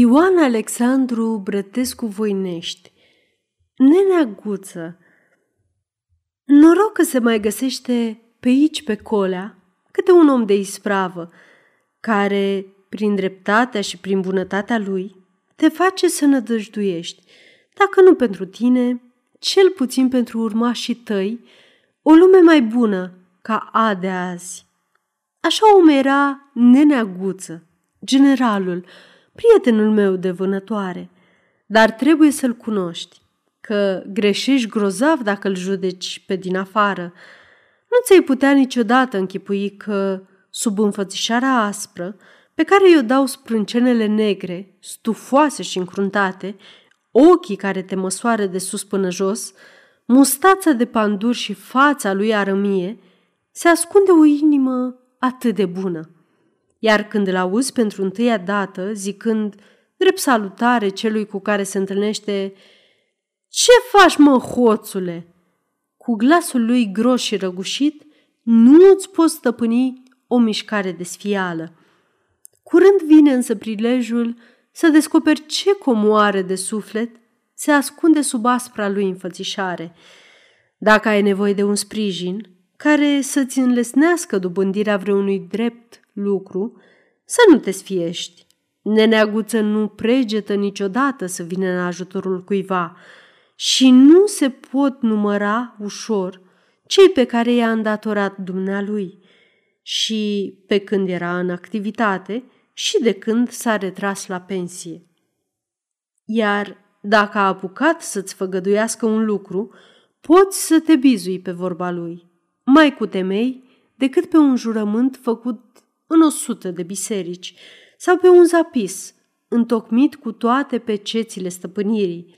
Ioan Alexandru Brătescu Voinești Nenea Guță Noroc că se mai găsește pe aici, pe colea, câte un om de ispravă, care, prin dreptatea și prin bunătatea lui, te face să nădăjduiești, dacă nu pentru tine, cel puțin pentru urmașii tăi, o lume mai bună ca a de azi. Așa om era nenea Guță, generalul, prietenul meu de vânătoare, dar trebuie să-l cunoști, că greșești grozav dacă îl judeci pe din afară. Nu ți-ai putea niciodată închipui că, sub înfățișarea aspră, pe care i-o dau sprâncenele negre, stufoase și încruntate, ochii care te măsoară de sus până jos, mustața de pandur și fața lui arămie, se ascunde o inimă atât de bună. Iar când îl auzi pentru întâia dată, zicând, drept salutare celui cu care se întâlnește, Ce faci, mă, hoțule?" Cu glasul lui gros și răgușit, nu îți poți stăpâni o mișcare de sfială. Curând vine însă prilejul să descoperi ce comoare de suflet se ascunde sub aspra lui înfățișare. Dacă ai nevoie de un sprijin care să-ți înlesnească dobândirea vreunui drept lucru, să nu te sfiești. Neneaguță nu pregetă niciodată să vină în ajutorul cuiva și nu se pot număra ușor cei pe care i-a îndatorat dumnealui și pe când era în activitate și de când s-a retras la pensie. Iar dacă a apucat să-ți făgăduiască un lucru, poți să te bizui pe vorba lui, mai cu temei decât pe un jurământ făcut în o sută de biserici sau pe un zapis, întocmit cu toate pecețile stăpânirii.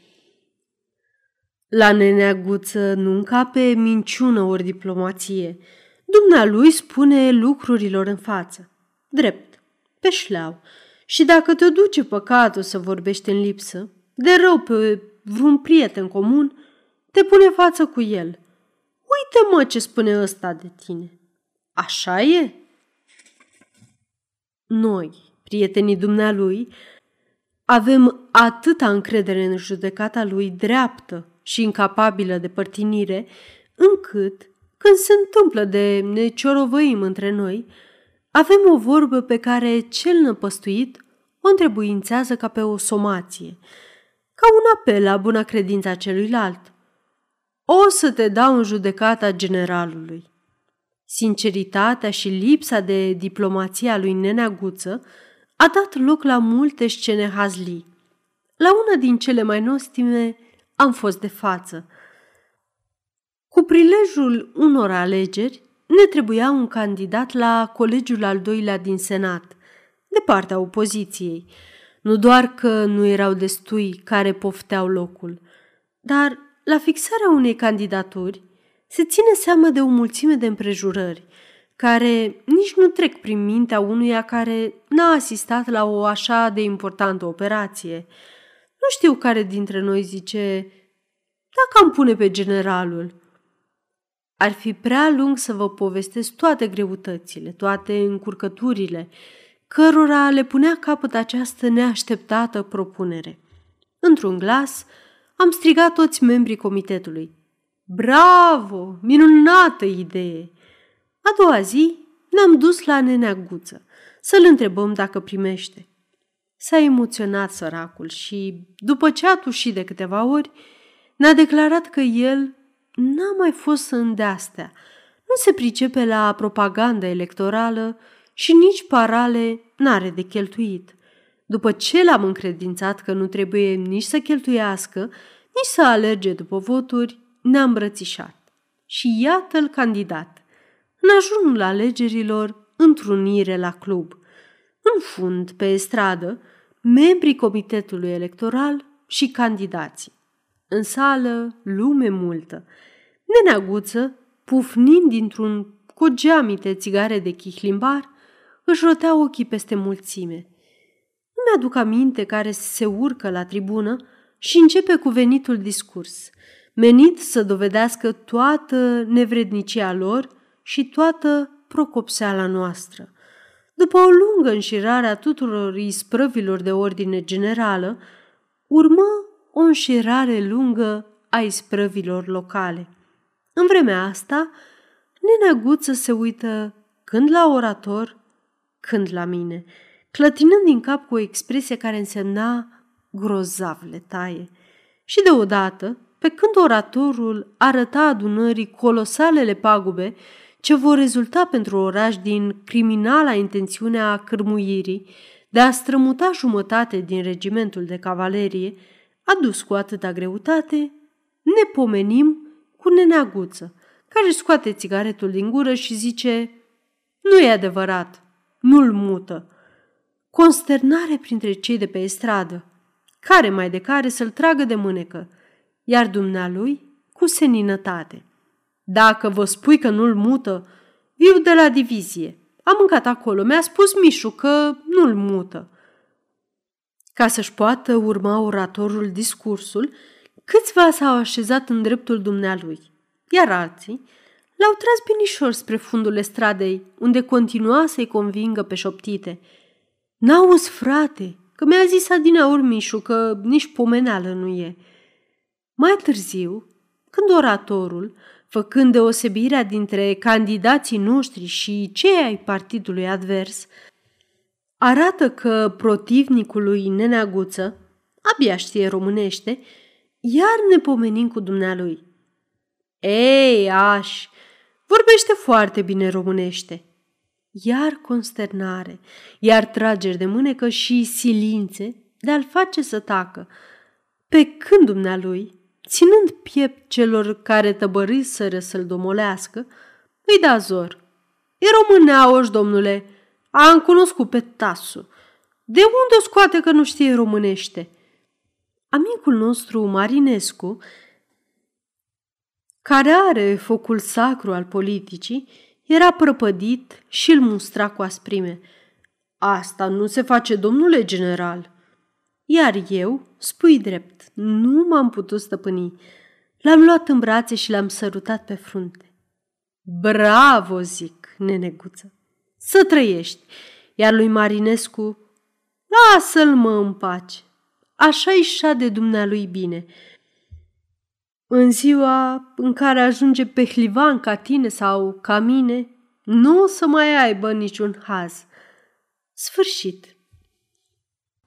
La neneaguță nu încape minciună ori diplomație. Dumnealui spune lucrurilor în față, drept, pe șleau, și dacă te duce păcatul să vorbești în lipsă, de rău pe vreun prieten comun, te pune față cu el. Uite mă ce spune ăsta de tine. Așa e? Noi, prietenii dumnealui, avem atâta încredere în judecata lui dreaptă și incapabilă de părtinire, încât, când se întâmplă de ne ciorovăim între noi, avem o vorbă pe care cel năpăstuit o întrebuințează ca pe o somație, ca un apel la buna credința celuilalt. O să te dau în judecata generalului. Sinceritatea și lipsa de diplomație a lui Nenea Guță a dat loc la multe scene hazlii. La una din cele mai nostime am fost de față. Cu prilejul unor alegeri, ne trebuia un candidat la colegiul al doilea din Senat, de partea opoziției. Nu doar că nu erau destui care pofteau locul, dar la fixarea unei candidaturi se ține seama de o mulțime de împrejurări, care nici nu trec prin mintea unuia care n-a asistat la o așa de importantă operație. Nu știu care dintre noi zice, dacă am pune pe generalul. Ar fi prea lung să vă povestesc toate greutățile, toate încurcăturile, cărora le punea capăt această neașteptată propunere. Într-un glas, am strigat toți membrii comitetului. Bravo! Minunată idee! A doua zi ne-am dus la nenea Guță să-l întrebăm dacă primește. S-a emoționat săracul și, după ce a tușit de câteva ori, ne-a declarat că el n-a mai fost să îndeastea, nu se pricepe la propaganda electorală și nici parale n-are de cheltuit. După ce l-am încredințat că nu trebuie nici să cheltuiască, nici să alerge după voturi, ne-a îmbrățișat. Și iată-l candidat. În ajunul alegerilor, întrunire la club. În fund, pe stradă, membrii comitetului electoral și candidații. În sală, lume multă. Neneaguță, pufnind dintr-un cu geamite țigare de chihlimbar, își rotea ochii peste mulțime. Nu mi-aduc aminte care se urcă la tribună și începe cu venitul discurs, menit să dovedească toată nevrednicia lor și toată procopseala noastră. După o lungă înșirare a tuturor isprăvilor de ordine generală, urmă o înșirare lungă a isprăvilor locale. În vremea asta, neneaguță se uită când la orator, când la mine, clătinând din cap cu o expresie care însemna grozav le taie. Și deodată, pe când oratorul arăta adunării colosalele pagube ce vor rezulta pentru oraș din criminala intențiune a cârmuirii de a strămuta jumătate din regimentul de cavalerie, adus cu atâta greutate, ne pomenim cu neneaguță, care scoate țigaretul din gură și zice Nu e adevărat, nu-l mută. Consternare printre cei de pe stradă, care mai de care să-l tragă de mânecă, iar dumnealui cu seninătate. Dacă vă spui că nu-l mută, viu de la divizie. Am mâncat acolo, mi-a spus Mișu că nu-l mută. Ca să-și poată urma oratorul discursul, câțiva s-au așezat în dreptul dumnealui, iar alții l-au tras binișor spre fundul stradei, unde continua să-i convingă pe șoptite. N-auzi, frate, că mi-a zis Adina Urmișu că nici pomeneală nu e. Mai târziu, când oratorul, făcând deosebirea dintre candidații noștri și cei ai partidului advers, arată că protivnicului Neneaguță abia știe românește, iar ne pomenim cu dumnealui. Ei, aș, vorbește foarte bine românește. Iar consternare, iar trageri de mânecă și silințe de a-l face să tacă, pe când dumnealui, ținând piept celor care tăbăriseră să-l domolească, îi da zor. E româneauș, domnule, am cunoscut pe Tasu. De unde o scoate că nu știe românește? Amicul nostru, Marinescu, care are focul sacru al politicii, era prăpădit și îl mustra cu asprime. Asta nu se face, domnule general. Iar eu, spui drept, nu m-am putut stăpâni. L-am luat în brațe și l-am sărutat pe frunte. Bravo, zic, neneguță, să trăiești. Iar lui Marinescu, lasă-l mă în pace. Așa-i de dumnealui bine. În ziua în care ajunge pe hlivan ca tine sau ca mine, nu o să mai aibă niciun haz. Sfârșit.